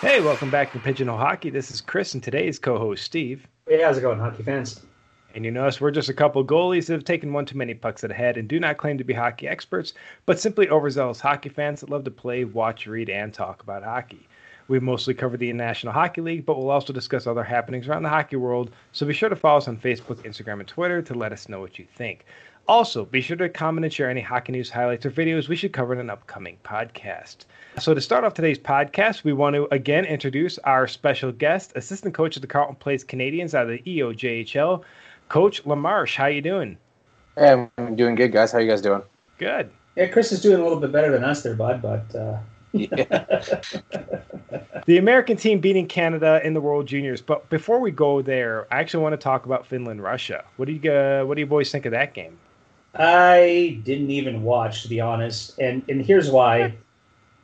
Hey, welcome back to Pigeonhole Hockey. This is Chris and today's co-host Steve. Hey, how's it going, hockey fans? And you notice we're just a couple goalies that have taken one too many pucks at the head and do not claim to be hockey experts, but simply overzealous hockey fans that love to play, watch, read, and talk about hockey. We mostly cover the National Hockey League, but we'll also discuss other happenings around the hockey world. So be sure to follow us on Facebook, Instagram, and Twitter to let us know what you think. Also, be sure to comment and share any hockey news highlights or videos we should cover in an upcoming podcast. So, to start off today's podcast, we want to again introduce our special guest, assistant coach of the Carleton Place Canadians out of the EOJHL, Coach Lemarche. How you doing? Hey, I'm doing good, guys. How you guys doing? Good. Yeah, Chris is doing a little bit better than us there, bud. But uh... Yeah. the American team beating Canada in the World Juniors. But before we go there, I actually want to talk about Finland Russia. What do you uh, What do you boys think of that game? I didn't even watch, to be honest, and and here's why.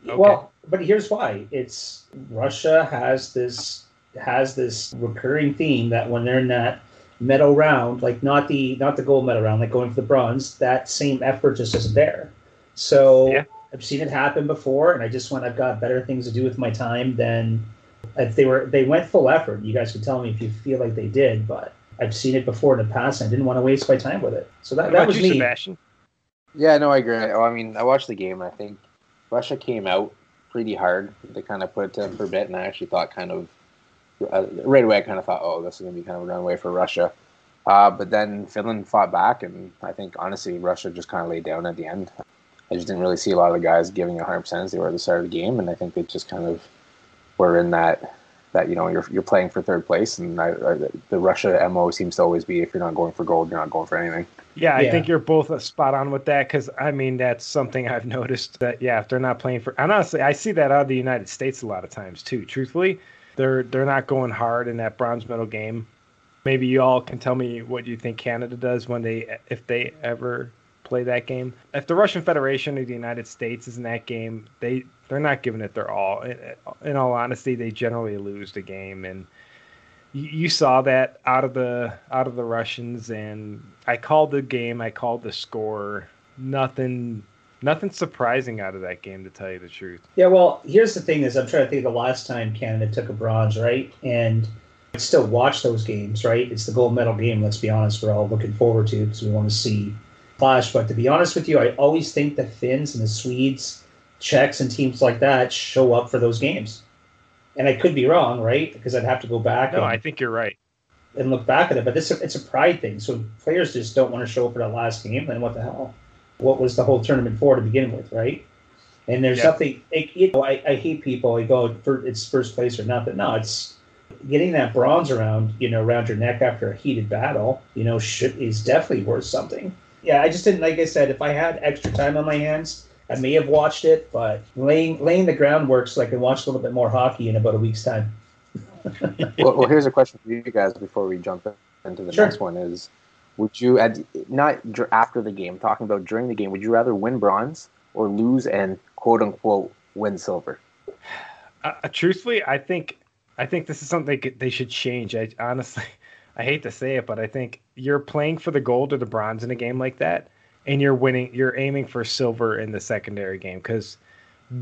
Okay. Well, but here's why. It's Russia has this has this recurring theme that when they're in that medal round, like not the not the gold medal round, like going for the bronze, that same effort just isn't there. So Yeah. I've seen it happen before, and I just went. I've got better things to do with my time than if they were. They went full effort. You guys can tell me if you feel like they did, but I've seen it before in the past. And I didn't want to waste my time with it. So that, that was you, me. Sebastien? yeah, no, I agree. Well, I mean, I watched the game. I think Russia came out pretty hard. They kind of put it to them for a bit, and I actually thought kind of uh, right away. I kind of thought, oh, this is going to be kind of a runaway for Russia. Uh, but then Finland fought back, and I think honestly, Russia just kind of laid down at the end. I just didn't really see a lot of the guys giving 100 percent as they were at the start of the game, and I think they just kind of were in that that you know you're you're playing for third place, and I, I, the Russia mo seems to always be if you're not going for gold, you're not going for anything. Yeah, I Yeah. think you're both uh, spot on with that because I mean that's something I've noticed that yeah, if they're not playing for, and honestly, I see that out of the United States a lot of times too. Truthfully, they're they're not going hard in that bronze medal game. Maybe you all can tell me what you think Canada does when they if they ever play that game. If the Russian Federation or the United States is in that game, they they're not giving it their all. In, in all honesty, they generally lose the game and you you saw that out of the out of the Russians, and I called the game. I called the score. Nothing, nothing surprising out of that game, to tell you the truth. Yeah, well, here's the thing: is I'm trying to think of the last time Canada took a bronze, right? And I still watch those games, right? It's the gold medal game. Let's be honest, we're all looking forward to because we want to see Flash. But to be honest with you, I always think the Finns and the Swedes, Czechs, and teams like that show up for those games. And I could be wrong, right? Because I'd have to go back No, and, I think you're right. and look back at it. But this it's a pride thing. So players just don't want to show up for that last game. Then what the hell? What was the whole tournament for to begin with, right? And there's Yeah. something. Like, you know, I, I hate people. Like, oh, for, it's first place or nothing. No, it's getting that bronze around, you know, around your neck after a heated battle. You know, should is definitely worth something. Yeah, I just didn't. Like I said, if I had extra time on my hands, I may have watched it. But laying laying the groundwork so I can watch a little bit more hockey in about a week's time. well, well, here's a question for you guys before we jump into the Sure. next one: Is would you at not after the game, talking about during the game, would you rather win bronze or lose and quote unquote win silver? Uh, uh, truthfully, I think I think this is something they, could- they should change. I honestly, I hate to say it, but I think you're playing for the gold or the bronze in a game like that, and you're winning. You're aiming for silver in the secondary game because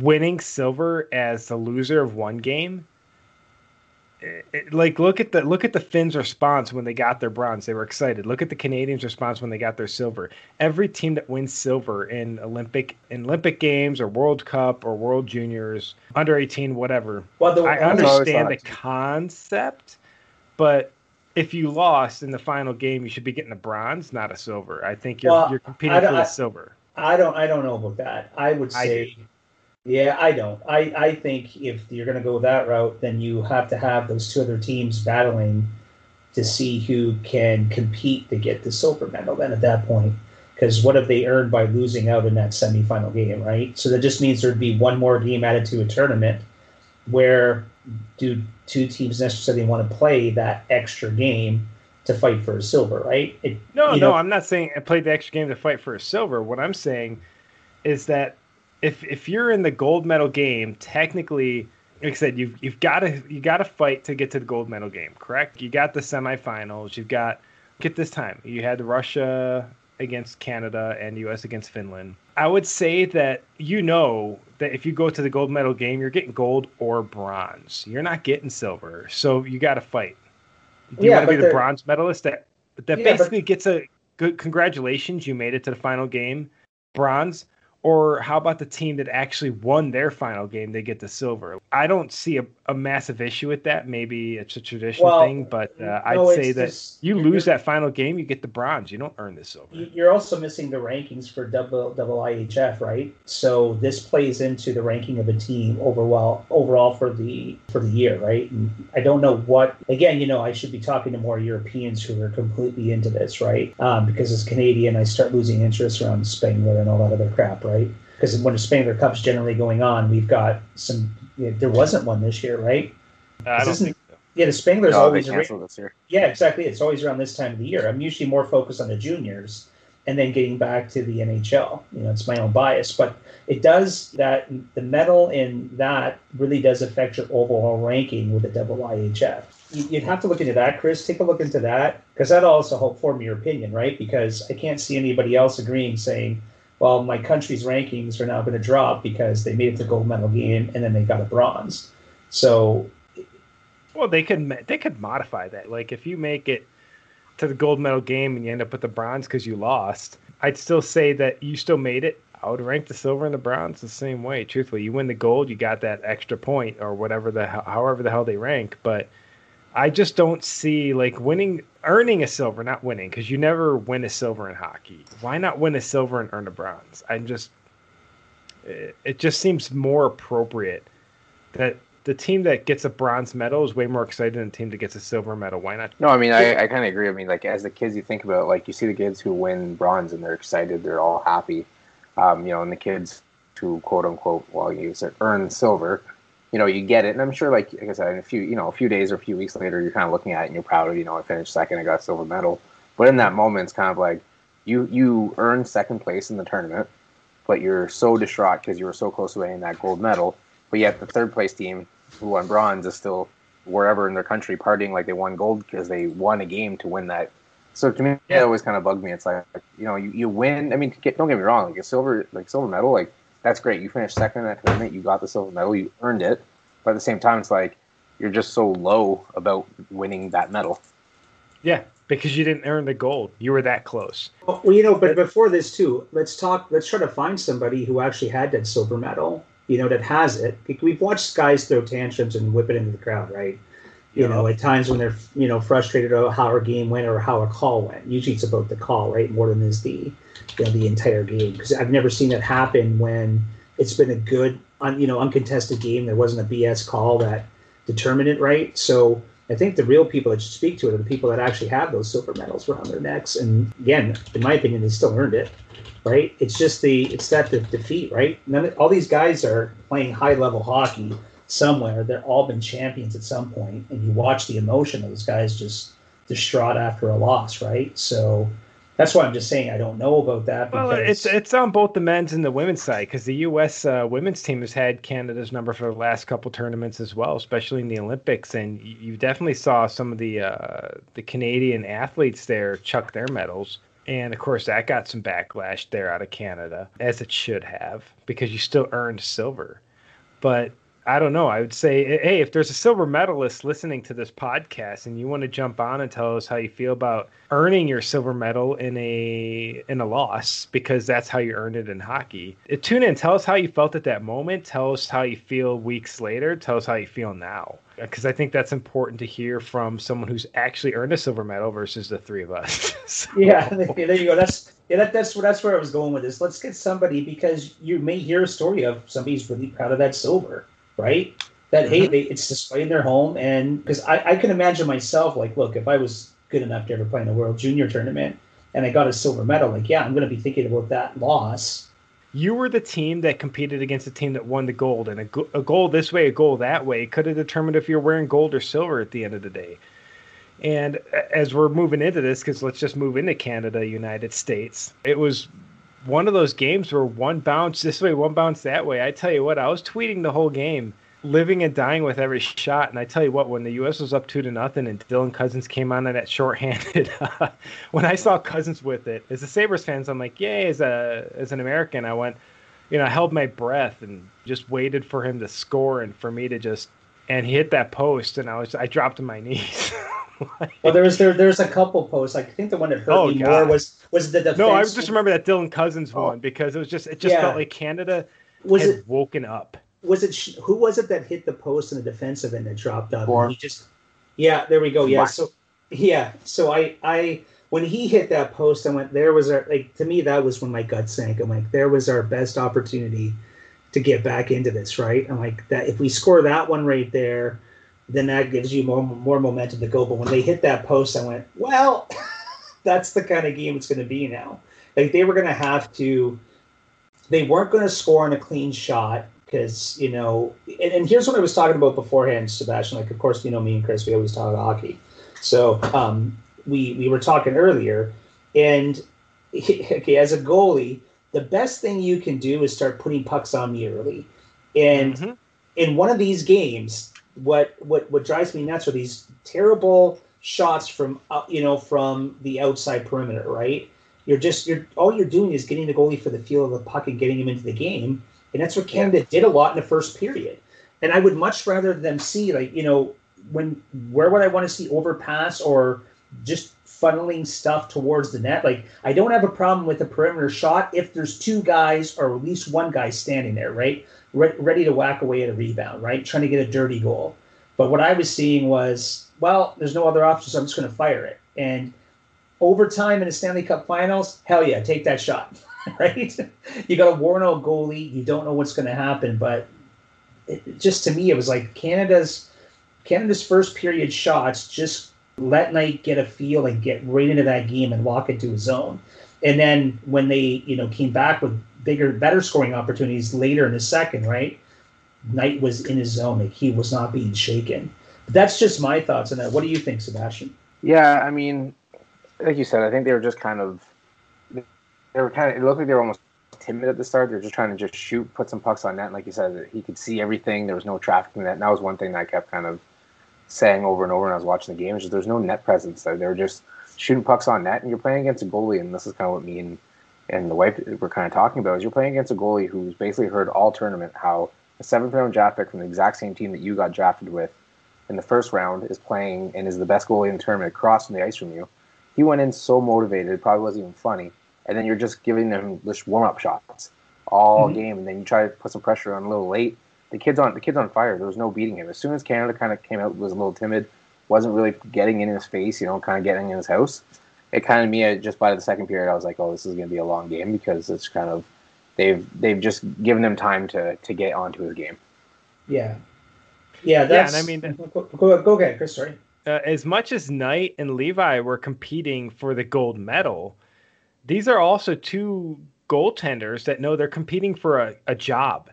winning silver as the loser of one game. it- it- like look at the look at the Finns' response when they got their bronze. They were excited. Look at the Canadians' response when they got their silver. Every team that wins silver in Olympic in Olympic games or World Cup or World Juniors, under eighteen, whatever, Well, the, I understand the concept, but if you lost in the final game, you should be getting a bronze, not a silver. I think you're Well, you're competing I for the silver. I don't I don't know about that. I would I say Yeah, I don't. I, I think if you're gonna go that route, then you have to have those two other teams battling to see who can compete to get the silver medal then at that point. Because what have they earned by losing out in that semifinal game, right? So that just means there'd be one more game added to a tournament where do two teams necessarily want to play that extra game to fight for a silver, right? It, No, no, know- I'm not saying I played the extra game to fight for a silver. What I'm saying is that if if you're in the gold medal game, technically, like I said, you've you've got to you got to fight to get to the gold medal game, correct? You got the semifinals. You've got get this time. You had Russia against Canada and U.S. against Finland. I would say that you know that if you go to the gold medal game, you're getting gold or bronze. You're not getting silver, so you got to fight. Do you Yeah, want to be the bronze medalist that that Yeah, but- basically gets a good congratulations, you made it to the final game, bronze? Or how about the team that actually won their final game? They get the silver. I don't see a, a massive issue with that. Maybe it's a tradition Well, thing, but uh, I'd say that just- you lose that final game, you get the bronze. You don't earn the silver. You- You're also missing the rankings for double double IHF, right? So this plays into the ranking of a team overall overall for the for the year, right? And I don't know what. Again, you know, I should be talking to more Europeans who are completely into this, right? Um, because as Canadian, I start losing interest around Spengler and all that other crap, right? Because when the Spengler Cup's generally going on, we've got some. You know, there wasn't one this year, right? Uh, I don't isn't- think so. Yeah, the Spengler's No, always a canceled this year. yeah, exactly. It's always around this time of the year. I'm usually more focused on the juniors and then getting back to the NHL. You know, it's my own bias, but it does that. The medal in that really does affect your overall ranking with the double IHF. You- You'd have to look into that, Chris. Take a look into that because that'll also help form your opinion, right? Because I can't see anybody else agreeing, saying, "Well, my country's rankings are now going to drop because they made it to gold medal game and then they got a bronze." So Well, they could they could modify that. Like if you make it to the gold medal game and you end up with the bronze because you lost, I'd still say that you still made it. I would rank the silver and the bronze the same way. Truthfully, you win the gold, you got that extra point or whatever the however the hell they rank. But I just don't see like winning, earning a silver, not winning, because you never win a silver in hockey. Why not win a silver and earn a bronze? I'm just, it, it just seems more appropriate that the team that gets a bronze medal is way more excited than the team that gets a silver medal. Why not? No, I mean, I, I kind of agree. I mean, like as the kids, you think about like you see the kids who win bronze and they're excited, they're all happy, um, you know, and the kids who quote unquote, well, you said earn silver, you know, you get it, and I'm sure, like, like I said, in a few, you know, a few days or a few weeks later, you're kind of looking at it and you're proud of, you know, I finished second, I got a silver medal, but in that moment, it's kind of like you you earned second place in the tournament, but you're so distraught because you were so close to winning that gold medal, but yet the third place team who won bronze is still wherever in their country partying like they won gold because they won a game to win that. So to me, it always kind of bugged me. It's like you know, you, you win. I mean, get, don't get me wrong. Like a silver, like silver medal, like that's great. You finished second in that tournament. You got the silver medal. You earned it. But at the same time, it's like you're just so low about winning that medal. Yeah, because you didn't earn the gold. You were that close. Well, you know, but before this too, let's talk. Let's try to find somebody who actually had that silver medal. You know, that has it. We've watched guys throw tantrums and whip it into the crowd, right? You know, at times when they're you know frustrated about how our game went or how a call went. Usually, it's about the call, right, more than is the you know the entire game. Because I've never seen it happen when it's been a good, un, you know, uncontested game. There wasn't a BS call that determined it, right? So I think the real people that should speak to it are the people that actually have those silver medals around their necks. And again, in my opinion, they still earned it, right? It's just the it's that the defeat, right? None of, all these guys are playing high level hockey somewhere. They're all been champions at some point, and you watch the emotion of those guys just distraught after a loss, right? So that's why I'm just saying I don't know about that. Well, it's it's on both the men's and the women's side because the U.S. Uh, women's team has had Canada's number for the last couple tournaments as well, especially in the Olympics. And you you definitely saw some of the uh, the Canadian athletes there chuck their medals. And of course, that got some backlash there out of Canada, as it should have, because you still earned silver. But I don't know. I would say, hey, if there's a silver medalist listening to this podcast and you want to jump on and tell us how you feel about earning your silver medal in a in a loss because that's how you earned it in hockey. Uh, Tune in, tell us how you felt at that moment. Tell us how you feel weeks later. Tell us how you feel now, because I think that's important to hear from someone who's actually earned a silver medal versus the three of us. So- Yeah, there you go. That's yeah, that, that's that's where I was going with this. Let's get somebody because you may hear a story of somebody's really proud of that silver, right? That hey, mm-hmm. they, it's displayed in their home, and because I, I can imagine myself like, look, if I was good enough to ever play in the World Junior Tournament and I got a silver medal, like yeah, I'm going to be thinking about that loss. you were the team that competed against the team that won the gold, and a, go- a goal this way, a goal that way could have determined if you're wearing gold or silver at the end of the day. And as we're moving into this, because let's just move into Canada, United States, it was one of those games where one bounce this way, one bounce that way. I tell you what, I was tweeting the whole game living and dying with every shot. And I tell you what, when the U.S. was up two to nothing and Dylan Cozens came on that shorthanded, when I saw Cozens with it, as a Sabres fans, I'm like, yay! As a as an American, I went, you know, I held my breath and just waited for him to score and for me to just. And he hit that post, and I was I dropped to my knees. well, there was there there's a couple posts. Like, I think the one that hurt oh, me God. more was was the defense. No, I just remember that Dylan Cozens oh. one because it was just it just yeah. felt like Canada was it woken up was it who was it that hit the post in the defensive end that dropped up? He just yeah, there we go. Yeah, so yeah, so I I when he hit that post, I went there was our like to me that was when my gut sank. I'm like there was our best opportunity to get back into this, right? I'm like that if we score that one right there, then that gives you more more momentum to go. But when they hit that post, I went well. that's the kind of game it's going to be now. Like they were going to have to. They weren't going to score on a clean shot because you know, and, and, here's what I was talking about beforehand, Sebastien. Like, of course, you know me and Chris, we always talk about hockey. So um, we we were talking earlier, and okay, as a goalie, the best thing you can do is start putting pucks on me early. And mm-hmm. in one of these games, what what what drives me nuts are these terrible shots from uh, you know from the outside perimeter, right? You're just you're all you're doing is getting the goalie for the feel of the puck and getting him into the game and that's what Canada yeah. did a lot in the first period. And I would much rather them see like you know when where would I want to see overpass or just funneling stuff towards the net. Like I don't have a problem with a perimeter shot if there's two guys or at least one guy standing there, right, Re- ready to whack away at a rebound, right, trying to get a dirty goal. But what I was seeing was, well, there's no other option, so I'm just going to fire it. And overtime in the Stanley Cup Finals, hell yeah, take that shot. right? You got a worn out goalie. You don't know what's going to happen, but it, just to me, it was like Canada's Canada's first period shots just let Knight get a feel and get right into that game and lock into his zone. And then when they, you know, came back with bigger, better scoring opportunities later in the second, right? Knight was in his zone. He was not being shaken. But that's just my thoughts on that. What do you think, Sebastien? Yeah, I mean, like you said, I think they were just kind of they were kind of. It looked like they were almost timid at the start. They were just trying to just shoot, put some pucks on net. Like you said, he could see everything. There was no traffic in that. And that was one thing that I kept kind of saying over and over when I was watching the game. Is there's no net presence there. They were just shooting pucks on net, and you're playing against a goalie. And this is kind of what me and and the wife were kind of talking about. Is you're playing against a goalie who's basically heard all tournament how a seventh round draft pick from the exact same team that you got drafted with in the first round is playing and is the best goalie in the tournament across from the ice from you. He went in so motivated, it probably wasn't even funny and then you're just giving them just warm up shots all mm-hmm. game, and then you try to put some pressure on a little late. The kid's on the kid's on fire. There was no beating him. As soon as Canada kind of came out, was a little timid, wasn't really getting in his face, you know, kind of getting in his house. It kind of me just by the second period, I was like, oh, this is going to be a long game because it's kind of they've they've just given him time to to get onto his game. Yeah, yeah, that's. Yeah, and I mean, go, go, go ahead, Chris. Sorry. Uh, as much as Knight and Levi were competing for the gold medal, these are also two goaltenders that know they're competing for a, a job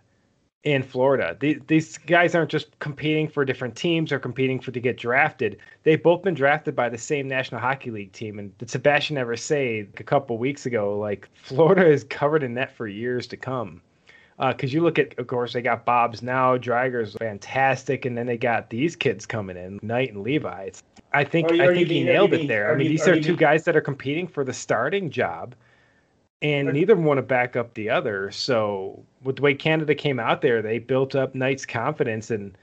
in Florida. These, these guys aren't just competing for different teams or competing for to get drafted. They've both been drafted by the same National Hockey League team. And did Sebastien ever say a couple weeks ago, like Florida is covered in net for years to come? Because uh, you look at, of course, they got Bob's now, Driedger's fantastic, and then they got these kids coming in, Knight and Levi. It's, I think you, I think he nailed it there. I mean, you, these are, are two guys that are competing for the starting job, and neither want to back up the other. So with the way Canada came out there, they built up Knight's confidence, and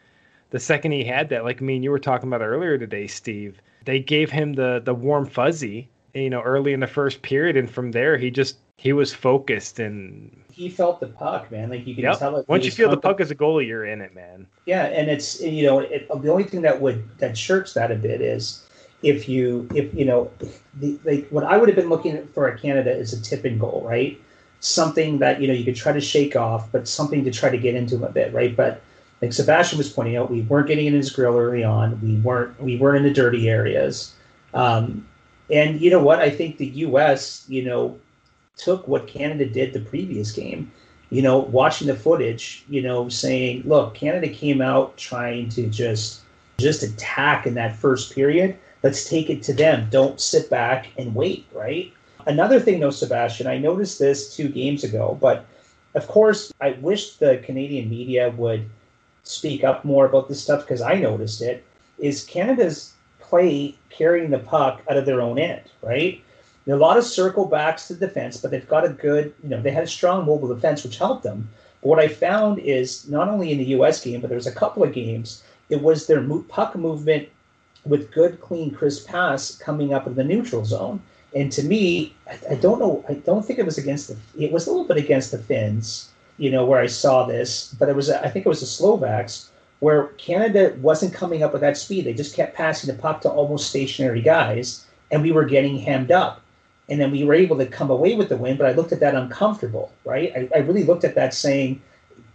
the second he had that, like I mean, you were talking about earlier today, Steve, they gave him the the warm fuzzy, you know, early in the first period, and from there he just he was focused and he felt the puck, man. Like you can yep. tell it. Once you feel the puck as a goalie, you're in it, man. Yeah, and it's you know it, the only thing that would that shirks that a bit is if you if you know the, like what I would have been looking for a Canada is a tip and goal, right? Something that you know you could try to shake off, but something to try to get into a bit, right? But like Sebastien was pointing out, we weren't getting in his grill early on. We weren't we weren't in the dirty areas. Um, and you know what? I think the U.S. you know took what Canada did the previous game. You know, watching the footage, you know, saying, "Look, Canada came out trying to just just attack in that first period. Let's take it to them. Don't sit back and wait." Right. Another thing, though, Sebastien, I noticed this two games ago, but of course, I wish the Canadian media would speak up more about this stuff because I noticed it, is Canada's play carrying the puck out of their own end, right? A lot of circle backs to defense, but they've got a good, you know, they had a strong mobile defense, which helped them. But what I found is not only in the U.S. game, but there was a couple of games, it was their puck movement with good, clean, crisp pass coming up in the neutral zone. And to me, I, I don't know, I don't think it was against the, it was a little bit against the Finns, you know, where I saw this, but it was, I think it was the Slovaks where Canada wasn't coming up with that speed. They just kept passing the puck to almost stationary guys, and we were getting hemmed up. And then we were able to come away with the win, but I looked at that uncomfortable, right? I, I really looked at that saying,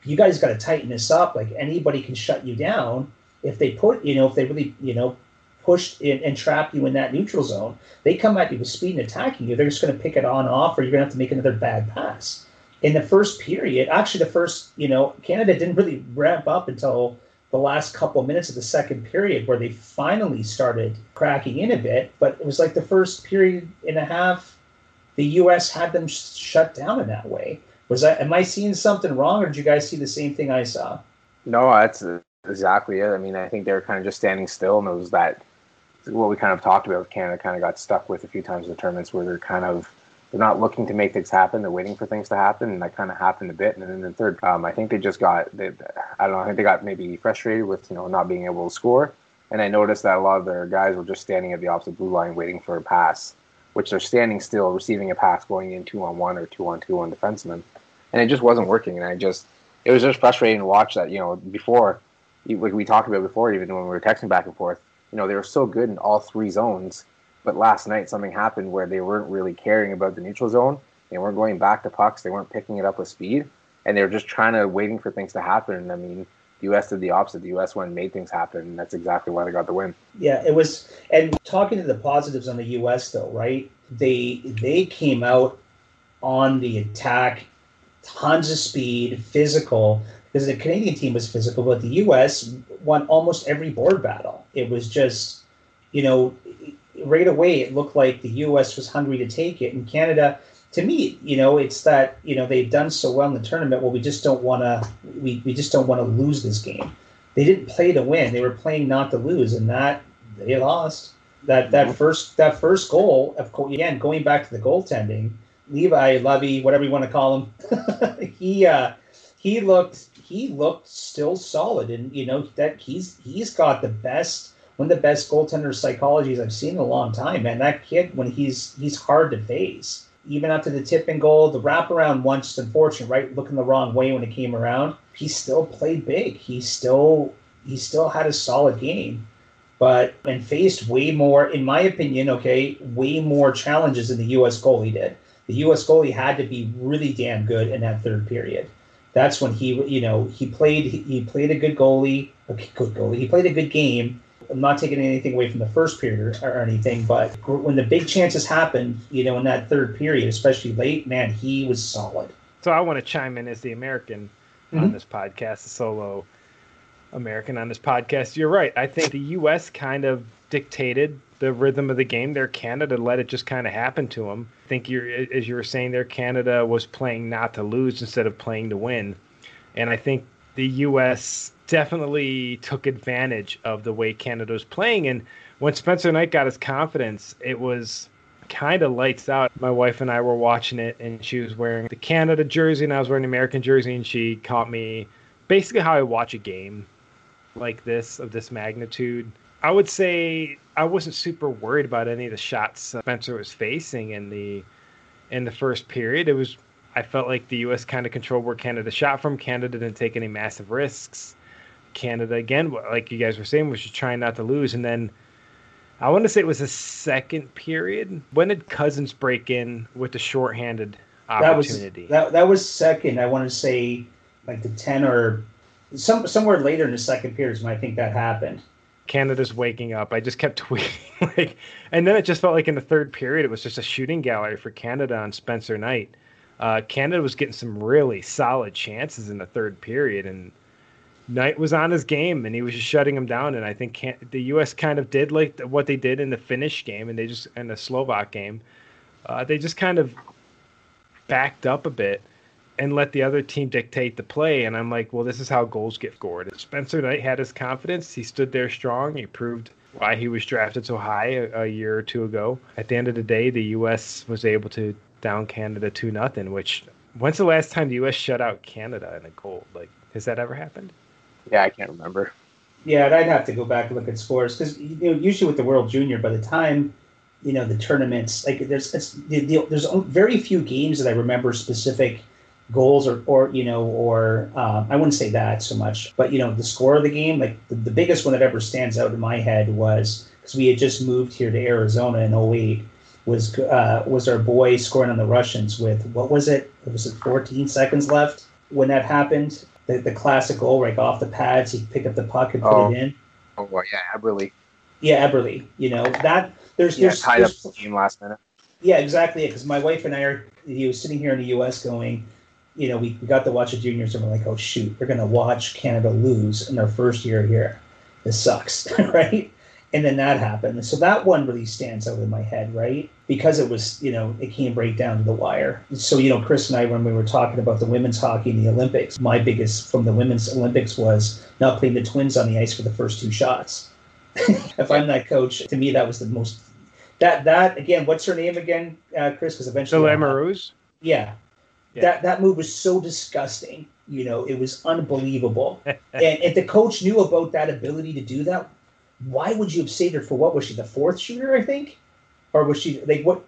you guys got to tighten this up. Like anybody can shut you down if they put, you know, if they really, you know, pushed in and trap you in that neutral zone. They come at you with speed and attacking you. They're just going to pick it on off, or you're going to have to make another bad pass. In the first period, actually, the first, you know, Canada didn't really ramp up until the last couple of minutes of the second period where they finally started cracking in a bit. But it was like the first period and a half, the U.S. had them sh- shut down in that way. Was I Am I seeing something wrong, or did you guys see the same thing I saw? No, that's exactly it. I mean, I think they were kind of just standing still, and it was that what we kind of talked about. With Canada kind of got stuck with a few times in the tournaments where they're kind of they're not looking to make things happen. They're waiting for things to happen, and that kind of happened a bit. And then the third, um, I think they just got, they, I don't know, I think they got maybe frustrated with you know not being able to score. And I noticed that a lot of their guys were just standing at the opposite blue line waiting for a pass, which they're standing still, receiving a pass going in two on one or two on two on defensemen, and it just wasn't working. And I just, it was just frustrating to watch that. You know, before, like we talked about before, even when we were texting back and forth, you know, they were so good in all three zones but last night something happened where they weren't really caring about the neutral zone. They weren't going back to pucks. They weren't picking it up with speed, and they were just trying to waiting for things to happen. And I mean, the U.S. did the opposite. The U.S. went and made things happen, and that's exactly why they got the win. Yeah, it was. And talking to the positives on the U.S. though, right? They they came out on the attack, tons of speed, physical. Because the Canadian team was physical, but the U.S. won almost every board battle. It was just, you know, right away it looked like the U.S. was hungry to take it, and Canada. To me, you know, it's that you know they've done so well in the tournament. Well, we just don't want to. We, we just don't want to lose this game. They didn't play to win. They were playing not to lose, and that they lost. That that mm-hmm. first that first goal, of course, again going back to the goaltending, Levi Levy, whatever you want to call him, he uh, he looked he looked still solid, and you know that he's he's got the best one of the best goaltender psychologies I've seen in a long time, man. That kid, when he's he's hard to face, even after the tip and goal, the wraparound once unfortunate, right? Looking the wrong way when it came around, he still played big. He still he still had a solid game, but and faced way more, in my opinion, okay, way more challenges than the U.S. goalie did. The U.S. goalie had to be really damn good in that third period. That's when he, you know, he played he played a good goalie, a good goalie. He played a good game I'm not taking anything away from the first period or, or anything, but when the big chances happened, you know, in that third period, especially late, man, he was solid. So I want to chime in as the American mm-hmm. on this podcast, the solo American on this podcast. You're right. I think the U.S. kind of dictated the rhythm of the game there. Canada let it just kind of happen to them. I think you're, as you were saying there, Canada was playing not to lose instead of playing to win. And I think the U.S definitely took advantage of the way Canada was playing. And when Spencer Knight got his confidence, it was kind of lights out. My wife and I were watching it, and she was wearing the Canada jersey, and I was wearing the American jersey, and she caught me basically how I watch a game like this of this magnitude. I would say I wasn't super worried about any of the shots Spencer was facing in the in the first period. It was I felt like the U.S. kind of controlled where Canada shot from. Canada didn't take any massive risks. Canada again, like you guys were saying, was just trying not to lose. And then I want to say it was the second period. When did Cozens break in with the shorthanded opportunity? That was that, that was second. I want to say like the ten or some somewhere later in the second period is when I think that happened. Canada's waking up. I just kept tweeting like, and then it just felt like in the third period it was just a shooting gallery for Canada on Spencer Knight. Uh, Canada was getting some really solid chances in the third period, and Knight was on his game and he was just shutting him down. And I think the U.S. kind of did like what they did in the Finnish game and they just in the Slovak game. Uh, they just kind of backed up a bit. And let the other team dictate the play. And I'm like, well, this is how goals get scored. Spencer Knight had his confidence. He stood there strong. He proved why he was drafted so high a, a year or two ago. At the end of the day, the U.S. was able to down Canada two nothing. Which when's the last time the U.S. shut out Canada in a goal? Like, has that ever happened? Yeah, I can't remember. Yeah, and I'd have to go back and look at scores because you know usually with the World Junior, by the time you know the tournaments, like there's it's, the, the, there's very few games that I remember specific goals or or you know or uh, I wouldn't say that so much, but you know the score of the game, like the, the biggest one that ever stands out in my head was because we had just moved here to Arizona in 08 was uh, was our boy scoring on the Russians with what was it? Was it 14 seconds left when that happened? The, the classic goal, right off the pads, he picked up the puck and put Oh. it in. Oh well, yeah, Eberle. Yeah, Eberle. You know that there's Yeah, there's, tied up the game last minute. yeah exactly because my wife and I are he was sitting here in the U.S. going, you know, we, we got to watch the juniors and we're like, oh shoot, we're gonna watch Canada lose in their first year here. This sucks, right? And then that happened. So that one really stands out in my head, right? Because it was, you know, it came right down to the wire. So, you know, Chris and I, when we were talking about the women's hockey in the Olympics, my biggest from the women's Olympics was not putting the twins on the ice for the first two shots. if I'm that coach, to me, that was the most. That that again, what's her name again, uh, Chris? Because eventually, Lamoureux? yeah. Yeah. That that move was so disgusting. You know, it was unbelievable. and if the coach knew about that ability to do that, why would you have saved her for what was she the fourth shooter? I think, or was she like what?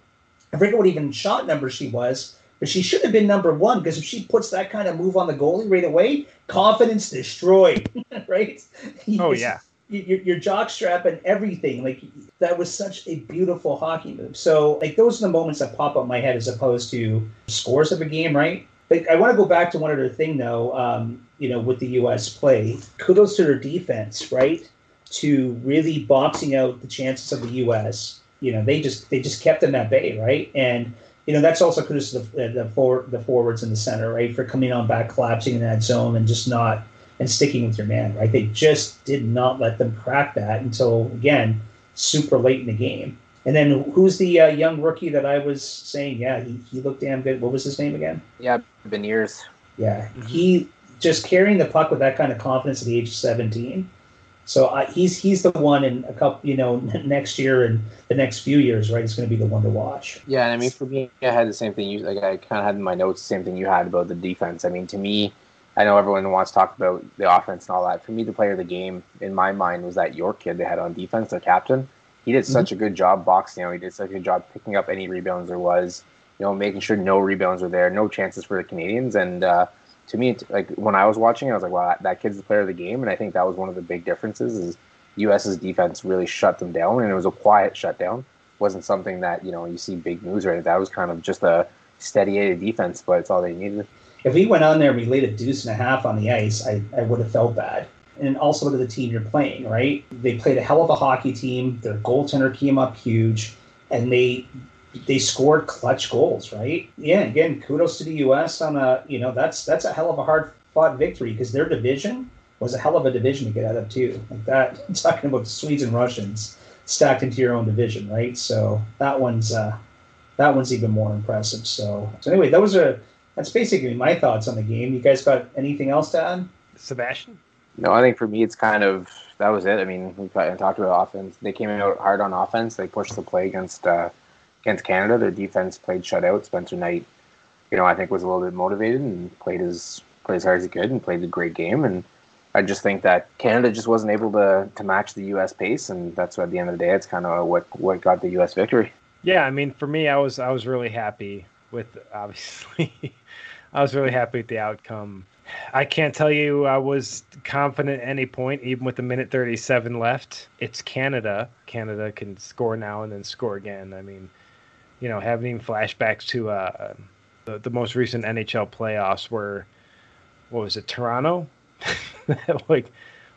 I forget what even shot number she was, but she should have been number one because if she puts that kind of move on the goalie right away, confidence destroyed, right? Oh yeah. Your, your jock strap and everything. Like that was such a beautiful hockey move. So like those are the moments that pop up in my head as opposed to scores of a game, right? Like I want to go back to one other thing though. Um, you know, with the U.S. play, kudos to their defense, right? To really boxing out the chances of the U.S. You know, they just they just kept them at bay, right? And you know that's also kudos to the the, forward, the forwards in the center, right, for coming on back, collapsing in that zone, and just not and sticking with your man, right? They just did not let them crack that until again super late in the game. And then who's the uh, young rookie that I was saying? Yeah, he, he looked damn good. What was his name again? Yeah, Beniers. Yeah, Mhm. he just carrying the puck with that kind of confidence at the age of seventeen. So I, he's he's the one in a couple, you know, next year and the next few years, right? It's going to be the one to watch. Yeah, and I mean for me, I had the same thing. You like I kind of had in my notes the same thing you had about the defense. I mean, to me, I know everyone wants to talk about the offense and all that. For me, the player of the game in my mind was that York kid they had on defense, their captain. He did such a good job boxing. You know, he did such a good job picking up any rebounds there was. You know, making sure no rebounds were there, no chances for the Canadians. And uh, to me, it's, like when I was watching, I was like, "Wow, that, that kid's the player of the game." And I think that was one of the big differences is U.S.'s defense really shut them down, and it was a quiet shutdown. wasn't something that you know you see big moves right. That was kind of just a steady Eddie defense, but it's all they needed. If we went on there and we laid a deuce and a half on the ice, I, I would have felt bad. And also to the team you're playing, right? They played a hell of a hockey team. Their goaltender came up huge, and they they scored clutch goals, right? Yeah, again, kudos to the U.S. on a you know that's that's a hell of a hard fought victory because their division was a hell of a division to get out of too. Like that, talking about the Swedes and Russians stacked into your own division, right? So that one's uh, that one's even more impressive. So so anyway, those are that's basically my thoughts on the game. You guys got anything else to add? Sebastien? No, I think for me, it's kind of that was it. I mean, we talked about offense. They came out hard on offense. They pushed the play against uh, against Canada. Their defense played shutout. Spencer Knight, you know, I think was a little bit motivated and played as played as hard as he could and played a great game. And I just think that Canada just wasn't able to to match the U.S. pace, and that's what at the end of the day, it's kind of what what got the U.S. victory. Yeah, I mean, for me, I was I was really happy with obviously, I was really happy with the outcome. I can't tell you I was confident at any point, even with the minute 37 left. It's Canada. Canada can score now and then score again. I mean, you know, having flashbacks to uh, the, the most recent NHL playoffs where, what was it, Toronto? like,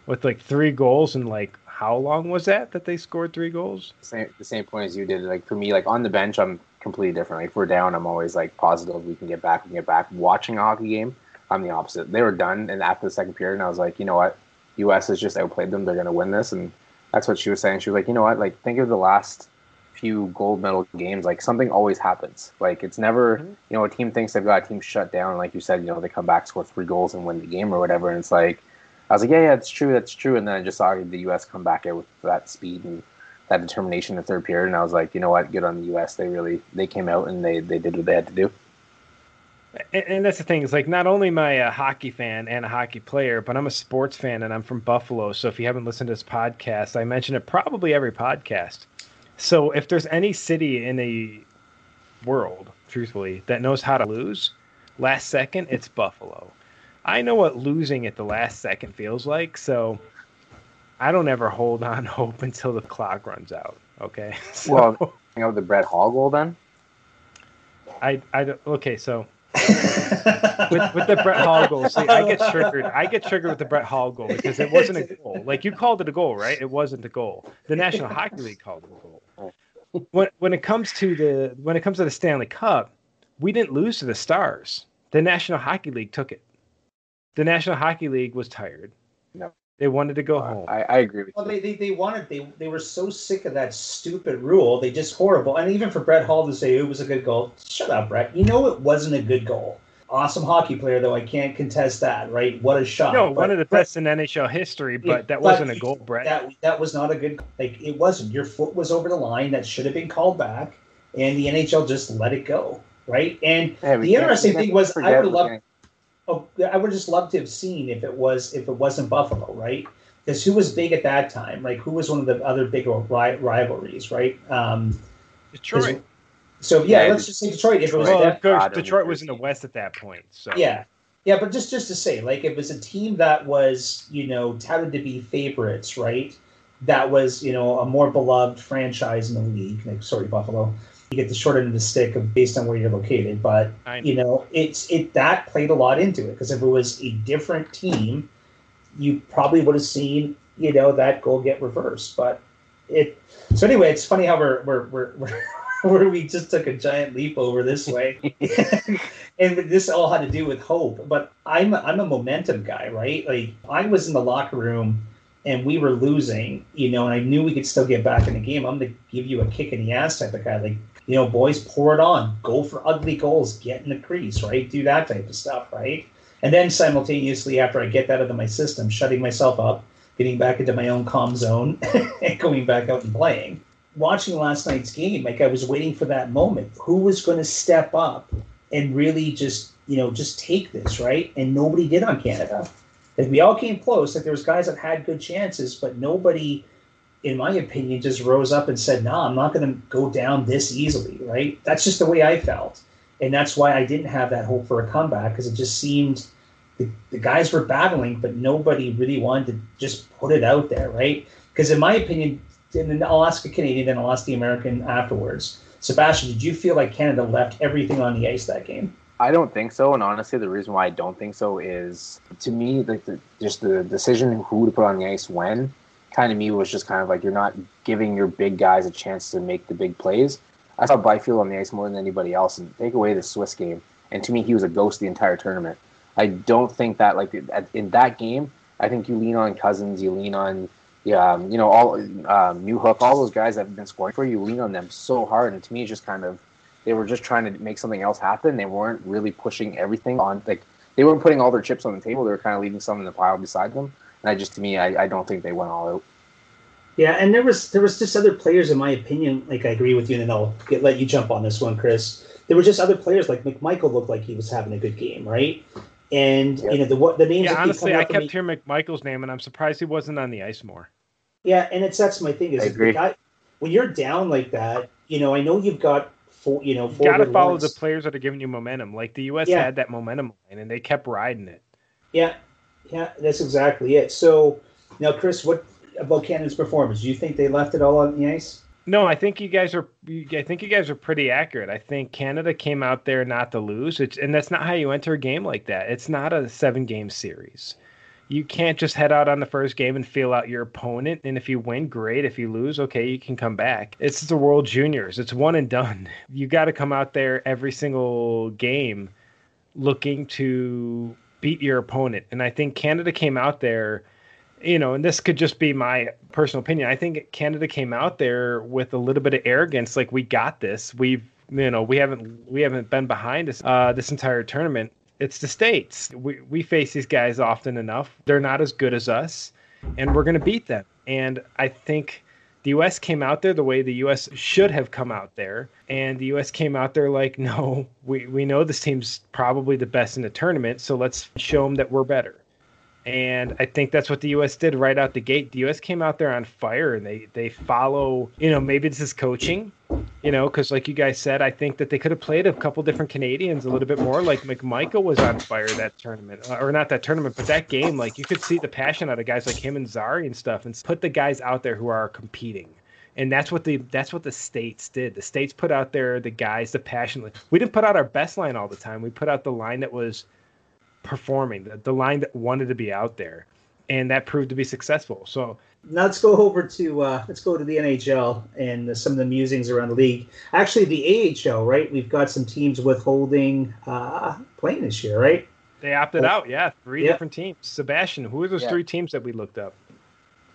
with like three goals and like, how long was that that they scored three goals? Same the same point as you did. Like for me, like on the bench, I'm completely different. Like if we're down, I'm always like positive we can get back, we can get back. Watching a hockey game, I'm the opposite. They were done, and after the second period, and I was like, you know what, U.S. has just outplayed them. They're going to win this, and that's what she was saying. She was like, you know what, like think of the last few gold medal games, like something always happens. Like it's never, mm-hmm. you know, a team thinks they've got a team shut down. Like you said, you know, they come back, score three goals, and win the game or whatever. And it's like, I was like, yeah, yeah, it's true, that's true. And then I just saw the U.S. come back with that speed and that determination in the third period, and I was like, you know what, good on the U.S. They really they came out and they they did what they had to do. And, and that's the thing is like not only am I a hockey fan and a hockey player, but I'm a sports fan and I'm from Buffalo. So if you haven't listened to this podcast, I mention it probably every podcast. So if there's any city in the world, truthfully, that knows how to lose, last second, it's Buffalo. I know what losing at the last second feels like, so I don't ever hold on hope until the clock runs out. Okay. So, well, you know the Brett Hull goal then. I I okay so. with, with the Brett Hull goal, see, I get triggered. I get triggered with the Brett Hull goal because it wasn't a goal. Like you called it a goal, right? It wasn't a goal. The National Hockey League called it a goal. When when it comes to the when it comes to the Stanley Cup, we didn't lose to the Stars. The National Hockey League took it. The National Hockey League was tired. No. They wanted to go home. I, I agree with well, you. They, they, they wanted they they were so sick of that stupid rule. They just horrible. And even for Brett Hull to say it was a good goal, shut up, Brett. You know it wasn't a good goal. Awesome hockey player, though. I can't contest that. Right? What a shot! No, but one of the Brett, best in NHL history. But yeah, that wasn't a goal, Brett. That that was not a good. Like it wasn't. Your foot was over the line. That should have been called back, and the NHL just let it go. Right? And yeah, the interesting thing was, I would love oh, I would just love to have seen if it was if it wasn't Buffalo, right? Because who was big at that time? Like who was one of the other big ri- rivalries, right? Um, Detroit. So yeah, yeah, let's just say Detroit. If it was well, of course, Detroit was in the West at that point. So yeah, yeah, but just just to say, like, it was a team that was you know touted to be favorites, right? That was you know a more beloved franchise in the league. Like, sorry, Buffalo you get the short end of the stick of based on where you're located. But you know, it's it that played a lot into it because if it was a different team, you probably would have seen you know that goal get reversed. But it so anyway, it's funny how we're we're we're, we're where we just took a giant leap over this way, and this all had to do with hope. But I'm I'm a momentum guy, right? Like I was in the locker room and we were losing, you know, and I knew we could still get back in the game. I'm gonna give you a kick in the ass type of guy. Like you know, boys, pour it on. Go for ugly goals. Get in the crease, right? Do that type of stuff, right? And then simultaneously, after I get that out of my system, shutting myself up, getting back into my own calm zone, and going back out and playing. Watching last night's game, like I was waiting for that moment. Who was going to step up and really just, you know, just take this, right? And nobody did on Canada. Like we all came close. Like there was guys that had good chances, but nobody – in my opinion, just rose up and said, "No, nah, I'm not going to go down this easily." Right? That's just the way I felt, and that's why I didn't have that hope for a comeback because it just seemed the, the guys were battling, but nobody really wanted to just put it out there, right? Because in my opinion, and then I'll ask a Canadian, then I'll ask the American afterwards. Sebastien, did you feel like Canada left everything on the ice that game? I don't think so, and honestly, the reason why I don't think so is, to me, like the, just the decision who to put on the ice when kind of me was just kind of like you're not giving your big guys a chance to make the big plays. I saw Byfield on the ice more than anybody else, and take away the Swiss game, and to me he was a ghost the entire tournament. I don't think that like in that game, I think you lean on Cozens, you lean on yeah, um, you know all um, Newhook, all those guys that have been scoring for you, lean on them so hard, and to me it's just kind of they were just trying to make something else happen. They weren't really pushing everything on like they weren't putting all their chips on the table. They were kind of leaving some in the pile beside them. And I just to me, I, I don't think they went all out. Yeah, and there was there was just other players, in my opinion. Like I agree with you, and then I'll get, let you jump on this one, Chris. There were just other players like McMichael looked like he was having a good game, right? And yep. you know the what the names. Yeah, honestly, I kept me, hearing McMichael's name, and I'm surprised he wasn't on the ice more. Yeah, and it's that's my thing is guy, when you're down like that, you know, I know you've got four, you know, you got to follow the players that are giving you momentum. Like the U.S. Yeah. had that momentum line, and they kept riding it. Yeah, yeah, that's exactly it. So now, Chris, what about Canada's performance? Do you think they left it all on the ice? No, I think you guys are. I think you guys are pretty accurate. I think Canada came out there not to lose, it's, and that's not how you enter a game like that. It's not a seven-game series. You can't just head out on the first game and feel out your opponent. And if you win, great. If you lose, okay, you can come back. It's the World Juniors. It's one and done. You got to come out there every single game looking to beat your opponent. And I think Canada came out there you know, and this could just be my personal opinion. I think Canada came out there with a little bit of arrogance, like we got this. We've, you know, we haven't we haven't been behind us uh, this entire tournament. It's the states. We we face these guys often enough. They're not as good as us, and we're going to beat them. And I think the U.S. came out there the way the U.S. should have come out there, and the U.S. came out there like, no, we we know this team's probably the best in the tournament, so let's show them that we're better and I think that's what the U.S. did right out the gate. The U.S. came out there on fire, and they they follow. You know, maybe this is coaching. You know, because like you guys said, I think that they could have played a couple different Canadians a little bit more. Like McMichael was on fire that tournament, uh, or not that tournament, but that game. Like you could see the passion out of guys like him and Zary and stuff, and put the guys out there who are competing and that's what the that's what the states did. The states put out there the guys, the passion. We didn't put out our best line all the time. We put out the line that was performing, the, the line that wanted to be out there, and that proved to be successful. So now let's go over to uh, let's go to the NHL and some of the musings around the league. Actually, the AHL, right? We've got some teams withholding uh, playing this year, right? They opted oh. out. Yeah, three yep. different teams. Sebastien, who are those yeah. three teams that we looked up?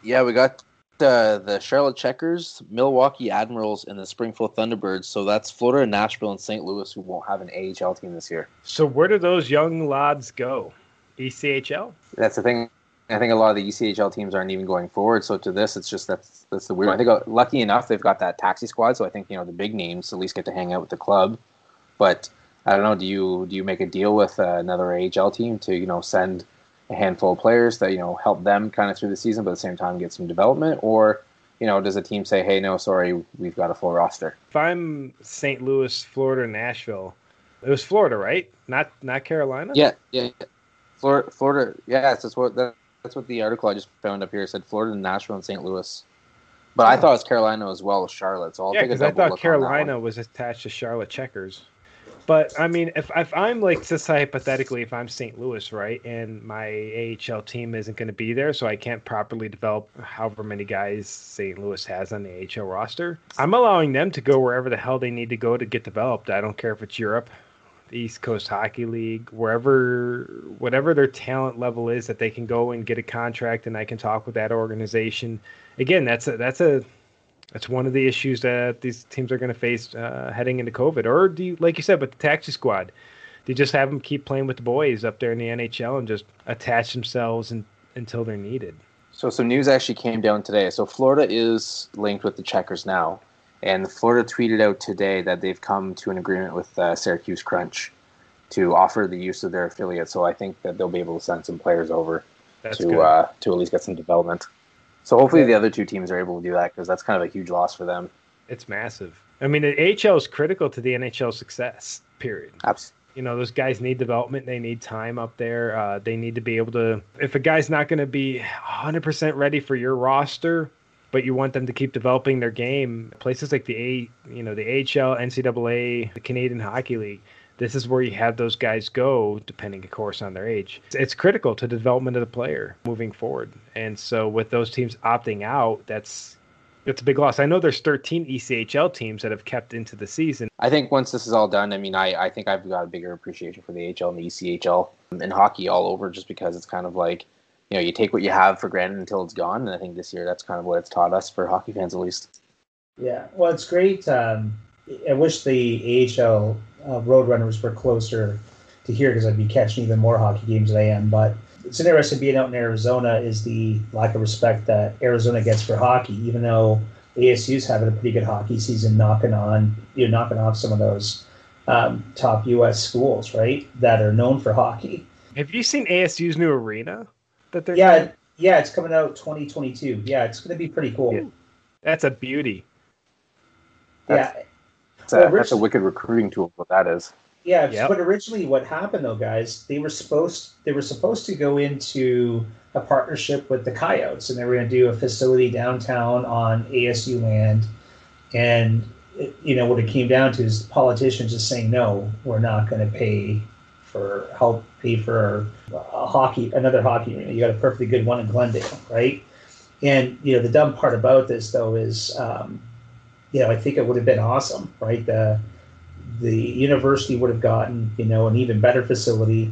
Yeah, we got uh, the Charlotte Checkers, Milwaukee Admirals, and the Springfield Thunderbirds. So that's Florida, Nashville, and St. Louis who won't have an AHL team this year. So where do those young lads go? ECHL? That's the thing. I think a lot of the ECHL teams aren't even going forward. So to this, it's just that's that's the weird. I think uh, lucky enough they've got that taxi squad. So I think you know the big names at least get to hang out with the club. But I don't know. Do you do you make a deal with uh, another AHL team to you know send a handful of players that you know help them kind of through the season, but at the same time get some development, or you know, does a team say, "Hey, no, sorry, we've got a full roster"? If I'm St. Louis, Florida, Nashville, it was Florida, right? Not not Carolina. Yeah, yeah, Florida, Florida. Yeah, that's what that's what the article I just found up here said. Florida, Nashville, and St. Louis. But I thought it was Carolina as well as Charlotte. So I'll yeah, because I thought Carolina was attached to Charlotte Checkers. But I mean, if if I'm like just hypothetically, if I'm St. Louis, right, and my AHL team isn't going to be there, so I can't properly develop however many guys St. Louis has on the AHL roster, I'm allowing them to go wherever the hell they need to go to get developed. I don't care if it's Europe, the East Coast Hockey League, wherever, whatever their talent level is, that they can go and get a contract, and I can talk with that organization. Again, that's a that's a that's one of the issues that these teams are going to face uh, heading into COVID. Or do you, like you said, with the taxi squad, do you just have them keep playing with the boys up there in the NHL and just attach themselves in, until they're needed? So some news actually came down today. So Florida is linked with the Checkers now, and Florida tweeted out today that they've come to an agreement with uh, Syracuse Crunch to offer the use of their affiliate. So I think that they'll be able to send some players over That's to uh, to at least get some development. So hopefully the other two teams are able to do that because that's kind of a huge loss for them. It's massive. I mean, the AHL is critical to the NHL success. Period. Absolutely. You know, those guys need development. They need time up there. Uh, they need to be able to. If a guy's not going to be 100% ready for your roster, but you want them to keep developing their game, places like the A, you know, the AHL, NCAA, the Canadian Hockey League, this is where you have those guys go, depending, of course, on their age. It's critical to the development of the player moving forward. And so, with those teams opting out, that's it's a big loss. I know there's 13 ECHL teams that have kept into the season. I think once this is all done, I mean, I, I think I've got a bigger appreciation for the AHL and the ECHL and hockey all over, just because it's kind of like you know you take what you have for granted until it's gone. And I think this year that's kind of what it's taught us for hockey fans at least. Yeah, well, it's great. Um, I wish the AHL uh, Roadrunners were closer to here because I'd be catching even more hockey games than I am. But it's interesting being out in Arizona is the lack of respect that Arizona gets for hockey, even though ASU's having a pretty good hockey season, knocking on you know knocking off some of those um, top U.S. schools, right, that are known for hockey. Have you seen ASU's new arena that they're? Yeah, doing? yeah, it's coming out 2022. Yeah, it's going to be pretty cool. Yeah. That's a beauty. That's, yeah, that's, well, a, that's a wicked recruiting tool. What that is. Yeah, yep. but originally, what happened though, guys? They were supposed they were supposed to go into a partnership with the Coyotes, and they were going to do a facility downtown on ASU land. And it, you know what it came down to is politicians just saying no, we're not going to pay for help pay for a hockey another hockey arena. You got a perfectly good one in Glendale, right? And you know the dumb part about this though is um, you know, I think it would have been awesome, right? The the university would have gotten, you know, an even better facility.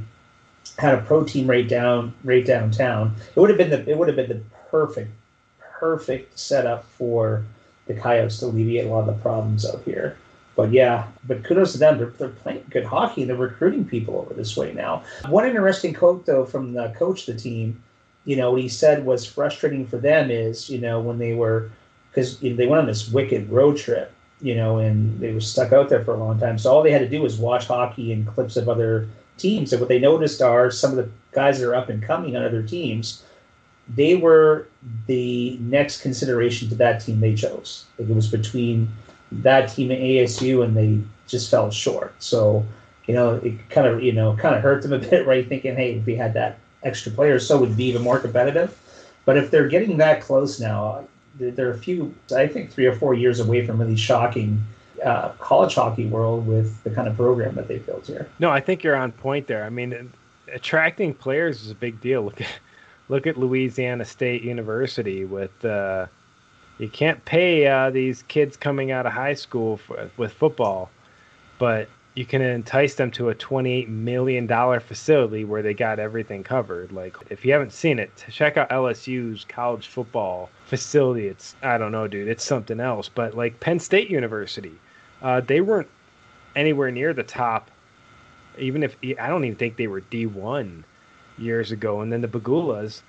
had a pro team right down right downtown. It would have been the it would have been the perfect perfect setup for the Coyotes to alleviate a lot of the problems out here. But yeah, but kudos to them. They're, they're playing good hockey. They're recruiting people over this way now. One interesting quote, though, from the coach of the team, you know, what he said was frustrating for them is, you know, when they were, because they went on this wicked road trip, you know, and they were stuck out there for a long time. So all they had to do was watch hockey and clips of other teams. And what they noticed are some of the guys that are up and coming on other teams, they were the next consideration to that team they chose. Like it was between that team and ASU, and they just fell short. So, you know, it kind of you know kind of hurt them a bit, right? Thinking, hey, if we had that extra player, so would be even more competitive. But if they're getting that close now, they're a few, I think, three or four years away from really shocking uh, college hockey world with the kind of program that they built here. No, I think you're on point there. I mean, attracting players is a big deal. Look at look at Louisiana State University with. Uh, you can't pay uh, these kids coming out of high school for, with football, but you can entice them to a $28 million facility where they got everything covered. Like, if you haven't seen it, check out LSU's college football facility. It's, I don't know, dude, it's something else. But like Penn State University, uh, they weren't anywhere near the top, even if I don't even think they were D1 years ago. And then the Pegulas,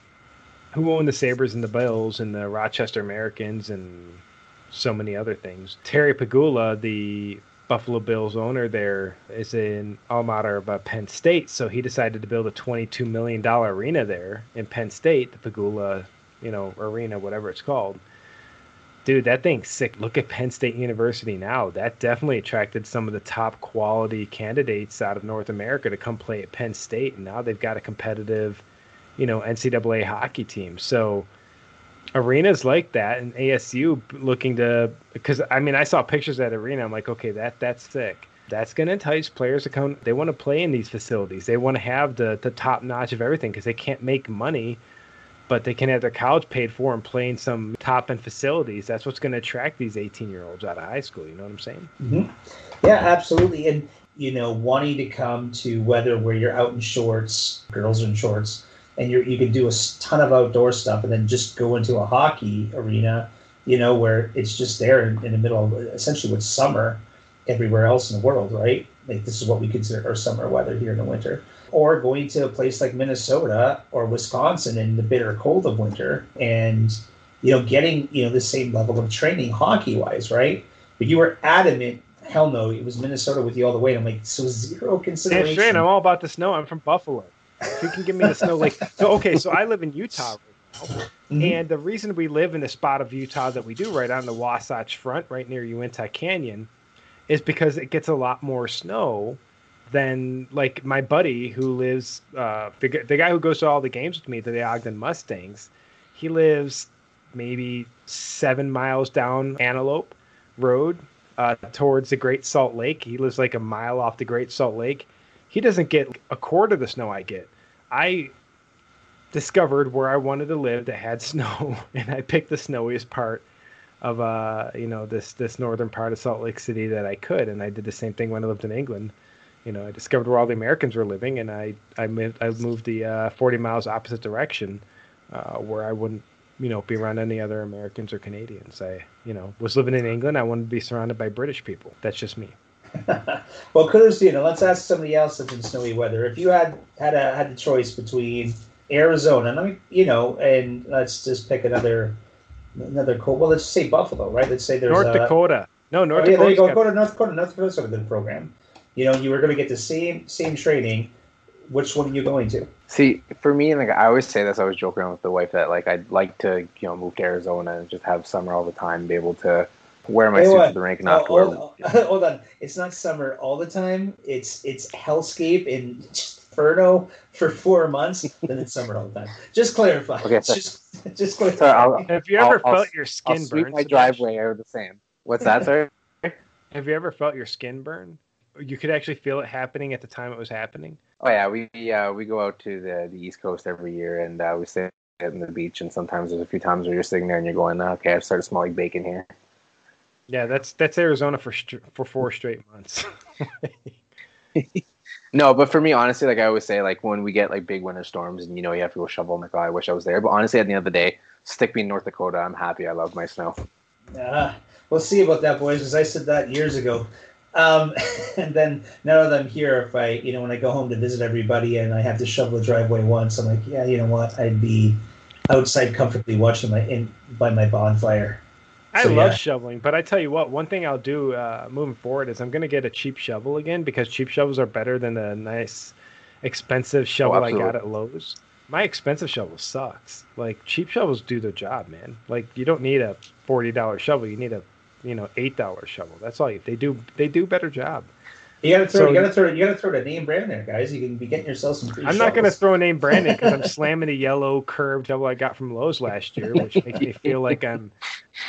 who owned the Sabres and the Bills and the Rochester Americans and so many other things. Terry Pegula, the Buffalo Bills owner there, is an alma mater of uh, Penn State, so he decided to build a $22 million arena there in Penn State, the Pegula, you know, arena, whatever it's called. Dude, that thing's sick. Look at Penn State University now. That definitely attracted some of the top quality candidates out of North America to come play at Penn State, and now they've got a competitive – you know NCAA hockey team. So arenas like that and ASU looking to because I mean I saw pictures at arena. I'm like, okay, that that's sick. That's going to entice players to come. They want to play in these facilities. They want to have the the top notch of everything because they can't make money, but they can have their college paid for and play in some top end facilities. That's what's going to attract these 18 year olds out of high school. You know what I'm saying? Mm-hmm. Yeah, absolutely. And you know, wanting to come to whether where you're out in shorts, girls in shorts, and you you can do a ton of outdoor stuff and then just go into a hockey arena, you know, where it's just there in, in the middle of essentially what's summer everywhere else in the world, right? Like this is what we consider our summer weather here in the winter. Or going to a place like Minnesota or Wisconsin in the bitter cold of winter and you know getting you know the same level of training hockey wise, right? But you were adamant hell no, it was Minnesota with you all the way. And I'm like, so zero consideration. Yeah, straight. I'm all about the snow. I'm from Buffalo. If you can give me the snow, like so. Okay, so I live in Utah right now, mm-hmm. and the reason we live in the spot of Utah that we do, right on the Wasatch Front, right near Uinta Canyon, is because it gets a lot more snow than like my buddy who lives, uh, the, the guy who goes to all the games with me, the Ogden Mustangs. He lives maybe seven miles down Antelope Road uh, towards the Great Salt Lake. He lives like a mile off the Great Salt Lake he doesn't get a quarter of the snow I get. I discovered where I wanted to live that had snow, and I picked the snowiest part of uh you know this this northern part of Salt Lake City that I could, and I did the same thing when I lived in England. You know, I discovered where all the Americans were living, and I I moved I moved the uh, 40 miles opposite direction, uh, where I wouldn't you know be around any other Americans or Canadians. I you know was living in England. I wanted to be surrounded by British people. That's just me. well, kudos you. Now let's ask somebody else that's in snowy weather. If you had had a had the choice between Arizona, let me you know, and let's just pick another another cold. Well, let's say Buffalo, right? Let's say there's North Dakota. No, North oh, yeah, Dakota. There you go. Go to North Dakota. North Dakota's got a good program. You know, you were going to get the same same training. Which one are you going to? See, for me, like I always say this, I was joking around with the wife that like I'd like to, you know, move to Arizona and just have summer all the time, be able to wear my hey, suit to the rink, not oh, hold, hold, on, it's not summer all the time. It's it's hellscape in Inferno for four months. then it's summer all the time. Just clarify. Okay, so, just just clarify. Sorry, Have you ever I'll, felt I'll, your skin I'll burn? My driveway are the same. What's that, sir? Have you ever felt your skin burn? You could actually feel it happening at the time it was happening. Oh yeah, we uh, we go out to the, the East Coast every year, and uh, we sit in the beach. And sometimes there's a few times where you're sitting there and you're going, "Okay, I've started smelling bacon here." Yeah, that's that's Arizona for for four straight months. No, but for me, honestly, like I always say, like when we get like big winter storms and you know you have to go shovel, I'm like, oh, I wish I was there. But honestly, at the end of the day, stick me in North Dakota. I'm happy. I love my snow. Uh, we'll see about that, boys, because I said that years ago. Um, and then now that I'm here, if I, you know, when I go home to visit everybody and I have to shovel the driveway once, I'm like, yeah, you know what? I'd be outside comfortably watching my in by my bonfire. I So, love yeah. shoveling, but I tell you what, one thing I'll do uh, moving forward is I'm going to get a cheap shovel again because cheap shovels are better than the nice, expensive shovel I got at Lowe's. My expensive shovel sucks. Like cheap shovels do their job, man. Like you don't need a forty dollar shovel. You need a, you know, eight dollar shovel. That's all. You, they do. They do better job. You gotta throw, So- you gotta throw, you gotta throw the name brand there, guys. You can be getting yourself some free. I'm not going to throw a name brand in because I'm slamming a yellow curved shovel I got from Lowe's last year, which makes me feel like I'm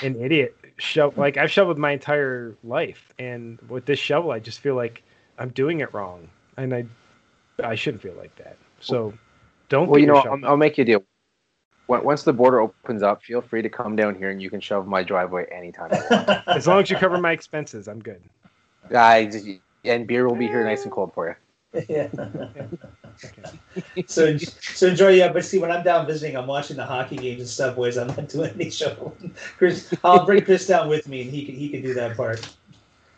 an idiot. Shove like I've shoveled my entire life, and with this shovel, I just feel like I'm doing it wrong, and I I shouldn't feel like that. So don't. Well, you know, I'll. I'll make you a deal. Once the border opens up, feel free to come down here and you can shove my driveway anytime. you want. as long as you cover my expenses, I'm good. I just, and beer will be here nice and cold for you. yeah. so so enjoy yeah but see when i'm down visiting i'm watching the hockey games and stuff boys i'm not doing any show chris i'll bring chris down with me and he can he can do that part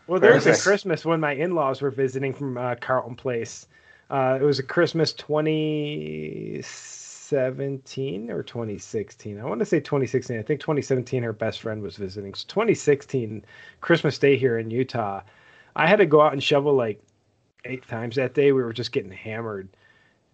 Well, there was a Christmas when my in-laws were visiting from uh, Carleton Place. Uh, it was a Christmas 2017 or 2016. I want to say 2016. I think 2017 her best friend was visiting. So 2016 Christmas Day here in Utah. I had to go out and shovel like eight times that day. We were just getting hammered.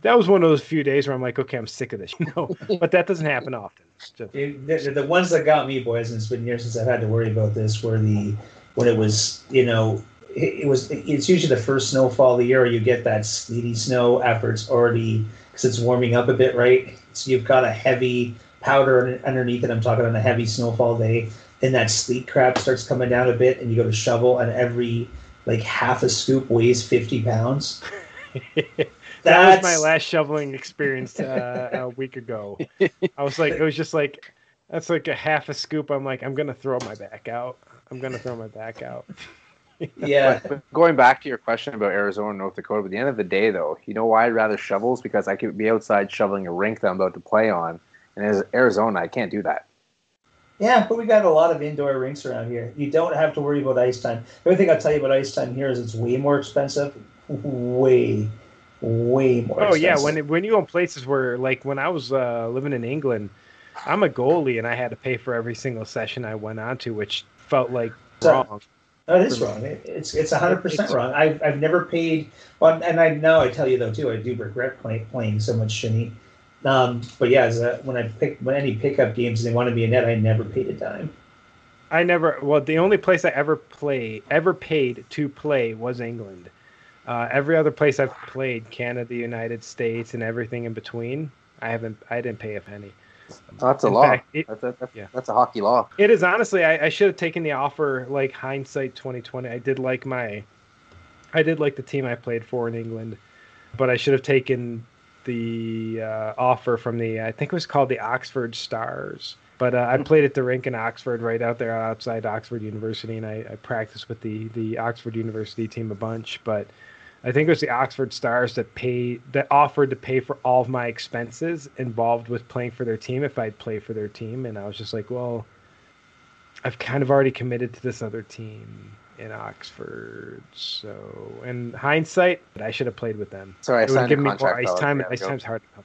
That was one of those few days where I'm like, okay, I'm sick of this. No, but that doesn't happen often. So, It- the, the ones that got me boys and it's been years since i've had to worry about this were the when it was you know it, it was it's usually the first snowfall of the year you get that sleety snow after it's already because it's warming up a bit right so you've got a heavy powder underneath it i'm talking on a heavy snowfall day then that sleet crap starts coming down a bit and you go to shovel and every like half a scoop weighs 50 pounds that was my last shoveling experience uh, a week ago. I was like, it was just like, that's like a half a scoop. I'm like, I'm gonna throw my back out. I'm gonna throw my back out. yeah But, but going back to your question about Arizona and North Dakota, at the end of the day, though, you know why I'd rather shovels? Because I could be outside shoveling a rink that I'm about to play on. And as Arizona, I can't do that. Yeah, but we got a lot of indoor rinks around here. You don't have to worry about ice time. The only thing I'll tell you about ice time here is it's way more expensive. Way, way more Oh expensive. yeah, when it, when you go in places where like when I was uh, living in England, I'm a goalie and I had to pay for every single session I went on to, which felt like So- wrong. That is wrong. It, it's it's hundred percent wrong. I've I've never paid. Well, and I now I tell you though too. I do regret play, playing so much shinny. Um, but yeah, as a, when I pick when any pickup games and they wanted me in net, I never paid a dime. I never. Well, the only place I ever play, ever paid to play was England. Uh, every other place I've played, Canada, the United States, and everything in between, I haven't. I didn't pay a penny. That's a In law. fact, it- that's, a, that's, yeah. that's a hockey law. It is honestly. I, I should have taken the offer. Like hindsight, twenty twenty. I did like my. I did like the team I played for in England, but I should have taken the uh, offer from the. I think it was called the Oxford Stars. But uh, I played at the rink in Oxford, right out there outside Oxford University, and I, I practiced with the the Oxford University team a bunch. But I think it was the Oxford Stars that paid that offered to pay for all of my expenses involved with playing for their team if I'd play for their team, and I was just like, well, I've kind of already committed to this other team in Oxford, so in hindsight, I should have played with them. Sorry, I It signed a give me more contract. ice time, ice time's hard to come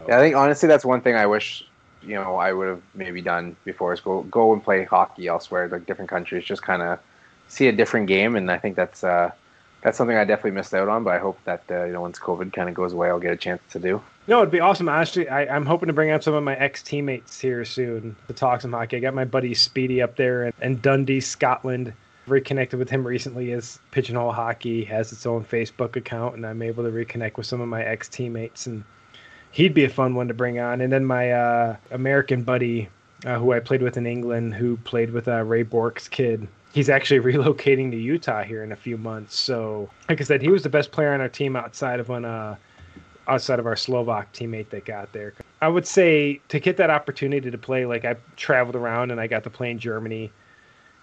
by. Yeah, I think honestly that's one thing I wish you know I would have maybe done before is go go and play hockey elsewhere, like different countries, just kind of see a different game, and I think that's uh, that's something I definitely missed out on. But I hope that uh, you know once COVID kind of goes away, I'll get a chance to do. No, it'd be awesome. Honestly, I, I'm hoping to bring out some of my ex teammates here soon to talk some hockey. I got my buddy Speedy up there in, in Dundee, Scotland. Reconnected with him recently as Pigeonhole Hockey has its own Facebook account, and I'm able to reconnect with some of my ex teammates, and he'd be a fun one to bring on. And then my uh, American buddy, uh, who I played with in England, who played with uh, Ray Bourque's kid. He's actually relocating to Utah here in a few months. So, like I said, he was the best player on our team outside of when uh, outside of our Slovak teammate that got there. I would say to get that opportunity to play, like I traveled around and I got to play in Germany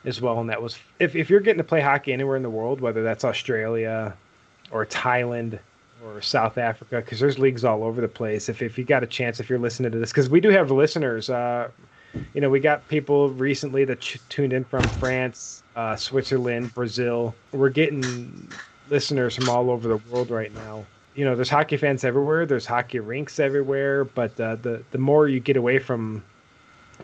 as well, and that was if if you're getting to play hockey anywhere in the world, whether that's Australia or Thailand or South Africa because there's leagues all over the place. If if you got a chance, if you're listening to this, because we do have listeners. Uh, you know, we got people recently that ch- tuned in from France, uh, Switzerland, Brazil. We're getting listeners from all over the world right now. You know, there's hockey fans everywhere. There's hockey rinks everywhere. But uh, the the more you get away from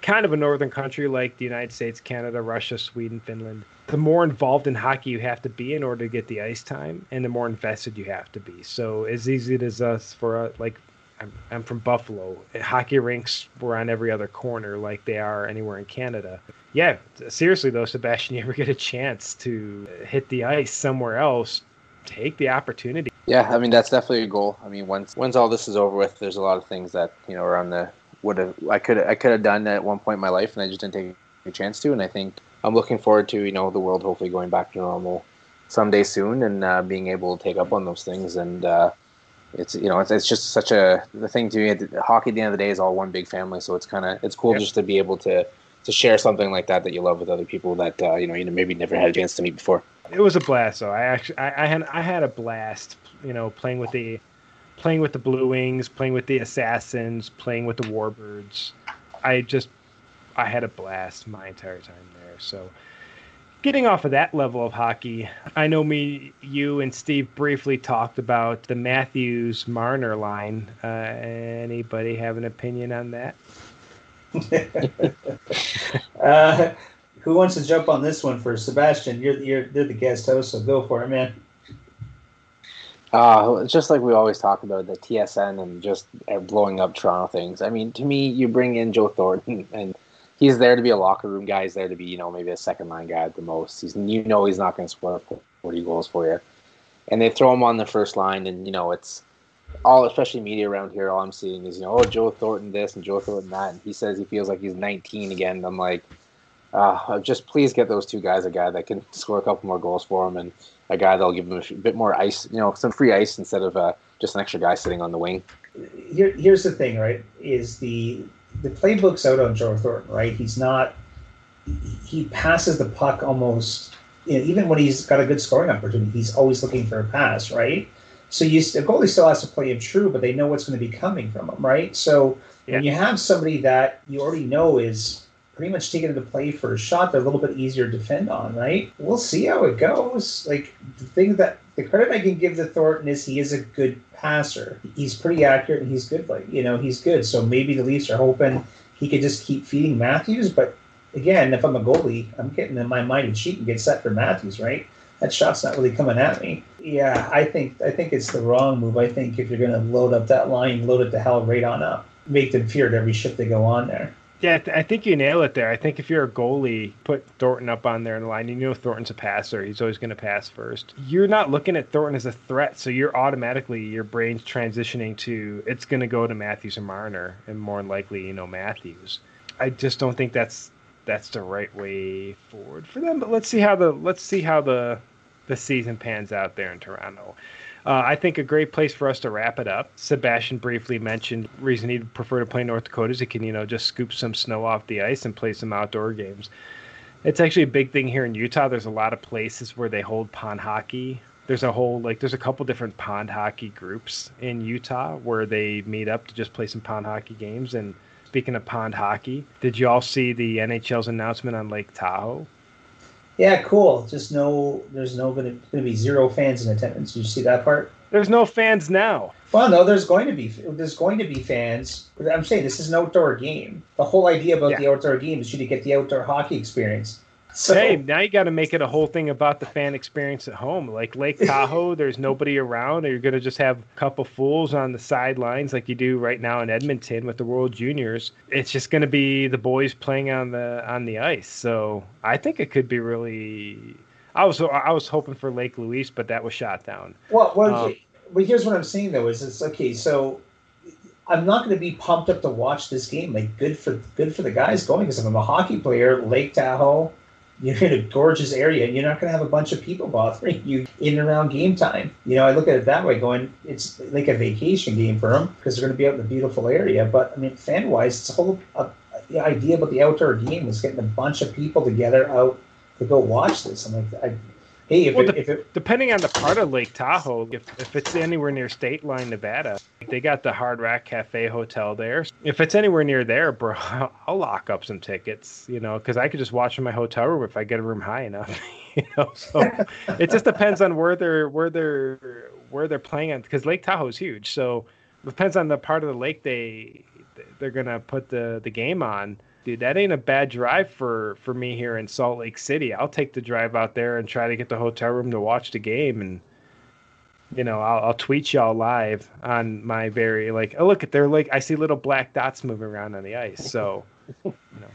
kind of a northern country like the United States, Canada, Russia, Sweden, Finland, the more involved in hockey you have to be in order to get the ice time, and the more invested you have to be. So as easy as us for uh, like. I'm, I'm from Buffalo. Hockey rinks were on every other corner, like they are anywhere in Canada. Yeah, seriously though, Sebastien, you ever get a chance to hit the ice somewhere else, take the opportunity. Yeah, I mean that's definitely a goal. I mean, once once all this is over with, there's a lot of things that you know are on the would have I could I could have done at one point in my life, and I just didn't take a chance to. And I think I'm looking forward to you know the world hopefully going back to normal someday soon, and uh, being able to take up on those things. And uh, it's you know it's, it's just such a the thing to me. Hockey at the end of the day is all one big family, so it's kind of it's cool yep. just to be able to to share something like that that you love with other people that uh, you know you maybe never had a chance to meet before. It was a blast, though. I actually I, I had I had a blast, you know, playing with the playing with the Blue Wings, playing with the Assassins, playing with the Warbirds. I just I had a blast my entire time there. So getting off of that level of hockey, I know me, you, and Steve briefly talked about the Matthews Marner line. Uh, anybody have an opinion on that? uh, who wants to jump on this one for Sebastien? You're you're, you're the guest host, so go for it, man. Uh, just like we always talk about the TSN and just uh, blowing up Toronto things. I mean, to me, you bring in Joe Thornton, and he's there to be a locker room guy. He's there to be, you know, maybe a second line guy at the most. He's, you know, he's not going to score 40 goals for you. And they throw him on the first line, and, you know, it's all, especially media around here, all I'm seeing is, you know, oh, Joe Thornton this and Joe Thornton that. And he says he feels like he's 19 again. I'm like, uh, just please get those two guys a guy that can score a couple more goals for him and a guy that'll give him a bit more ice, you know, some free ice instead of uh, just an extra guy sitting on the wing. Here, here's the thing, right? Is the the playbook's out on Joe Thornton, right? He's not. He passes the puck almost. You know, even when he's got a good scoring opportunity, he's always looking for a pass, right? So you, the goalie still has to play him true, but they know what's going to be coming from him, right? So yeah. when you have somebody that you already know is pretty much taken into play for a shot, they're a little bit easier to defend on, right? We'll see how it goes. Like the thing that the credit I can give to Thornton is he is a good passer. He's pretty accurate and he's good. Like you know, he's good. So maybe the Leafs are hoping he could just keep feeding Matthews. But again, if I'm a goalie, I'm getting in my mind and sheet and get set for Matthews, right? That shot's not really coming at me. Yeah, I think I think it's the wrong move. I think if you're going to load up that line, load it the hell right on up. Make them fear every shift they go on there. Yeah, I think you nail it there. I think if you're a goalie, put Thornton up on there in the line. You know Thornton's a passer; he's always going to pass first. You're not looking at Thornton as a threat, so you're automatically your brain's transitioning to it's going to go to Matthews and Marner, and more likely, you know, Matthews. I just don't think that's that's the right way forward for them. But let's see how the let's see how the the season pans out there in Toronto. Uh, I think a great place for us to wrap it up. Sebastien briefly mentioned reason he'd prefer to play North Dakota is he can you know just scoop some snow off the ice and play some outdoor games. It's actually a big thing here in Utah. There's a lot of places where they hold pond hockey. There's a whole like there's a couple different pond hockey groups in Utah where they meet up to just play some pond hockey games. And speaking of pond hockey, did you all see the NHL's announcement on Lake Tahoe? Yeah, cool. Just no, there's no going to be zero fans in attendance. Did you see that part? There's no fans now. Well, no, there's going to be there's going to be fans. I'm saying this is an outdoor game. The whole idea about yeah. the outdoor game is you to get the outdoor hockey experience. So, hey, now you got to make it a whole thing about the fan experience at home. Like Lake Tahoe, there's nobody around, or you're going to just have a couple fools on the sidelines like you do right now in Edmonton with the World Juniors. It's just going to be the boys playing on the on the ice. So I think it could be really. I was I was hoping for Lake Louise, but that was shot down. Well, well, um, but here's what I'm saying though: is it's okay. So I'm not going to be pumped up to watch this game. Like good for good for the guys going because if I'm a hockey player, Lake Tahoe you're in a gorgeous area and you're not going to have a bunch of people bothering you in and around game time. You know, I look at it that way, going, it's like a vacation game for them because they're going to be out in a beautiful area. But I mean, fan wise, it's a whole uh, the idea about the outdoor game is getting a bunch of people together out to go watch this. I'm like, I, Hey, if, Well, it, if it, Depending on the part of Lake Tahoe, if, if it's anywhere near State Line, Nevada, they got the Hard Rock Cafe Hotel there. If it's anywhere near there, bro, I'll lock up some tickets, you know, because I could just watch in my hotel room if I get a room high enough, you know. So it just depends on where they're where they're where they're playing at, because Lake Tahoe is huge. So it depends on the part of the lake they they're gonna put the the game on dude, that ain't a bad drive for for me here in Salt Lake City. I'll take the drive out there and try to get the hotel room to watch the game, and you know, I'll, I'll tweet y'all live on my very like, oh look at there, like I see little black dots moving around on the ice. So, you know,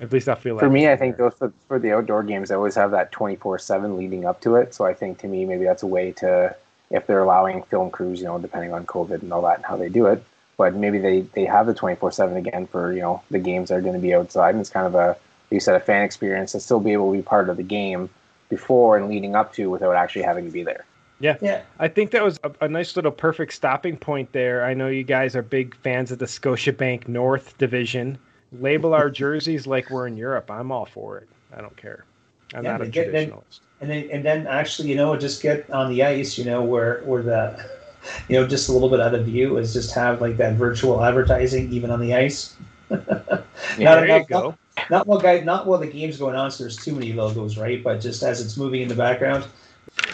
at least I feel like for me, I think those for, for the outdoor games, I always have that twenty four seven leading up to it. So I think to me, maybe that's a way to if they're allowing film crews, you know, depending on COVID and all that and how they do it, but maybe they, they have the 24-7 again for you know the games that are going to be outside and it's kind of a you said a fan experience to still be able to be part of the game before and leading up to without actually having to be there. Yeah. Yeah. I think that was a, a nice little perfect stopping point there. I know you guys are big fans of the scotiabank north division. Label our jerseys like we're in europe. I'm all for it. I don't care. I'm Yeah, not a but get- then- traditionalist. and then and then actually, you know, just get on the ice, you know, where where the you know, just a little bit out of view is just have like that virtual advertising even on the ice. Yeah, Not there you enough- go Not while guy not while the game's going on, so there's too many logos, right? But just as it's moving in the background.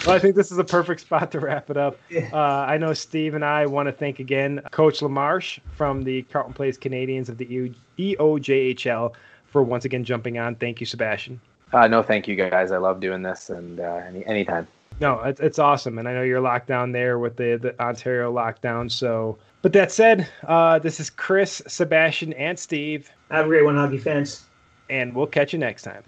Well, I think this is a perfect spot to wrap it up. Uh, I know Steve and I want to thank again Coach Lemarche from the Carleton Place Canadians of the E- EOJHL for once again jumping on. Thank you, Sebastien. uh, no thank you guys i love doing this and uh, any anytime No, it's, it's awesome, and I know you're locked down there with the, the Ontario lockdown. So, but that said, uh, this is Chris, Sebastien, and Steve, Have a great one, hockey fans. and we'll catch you next time.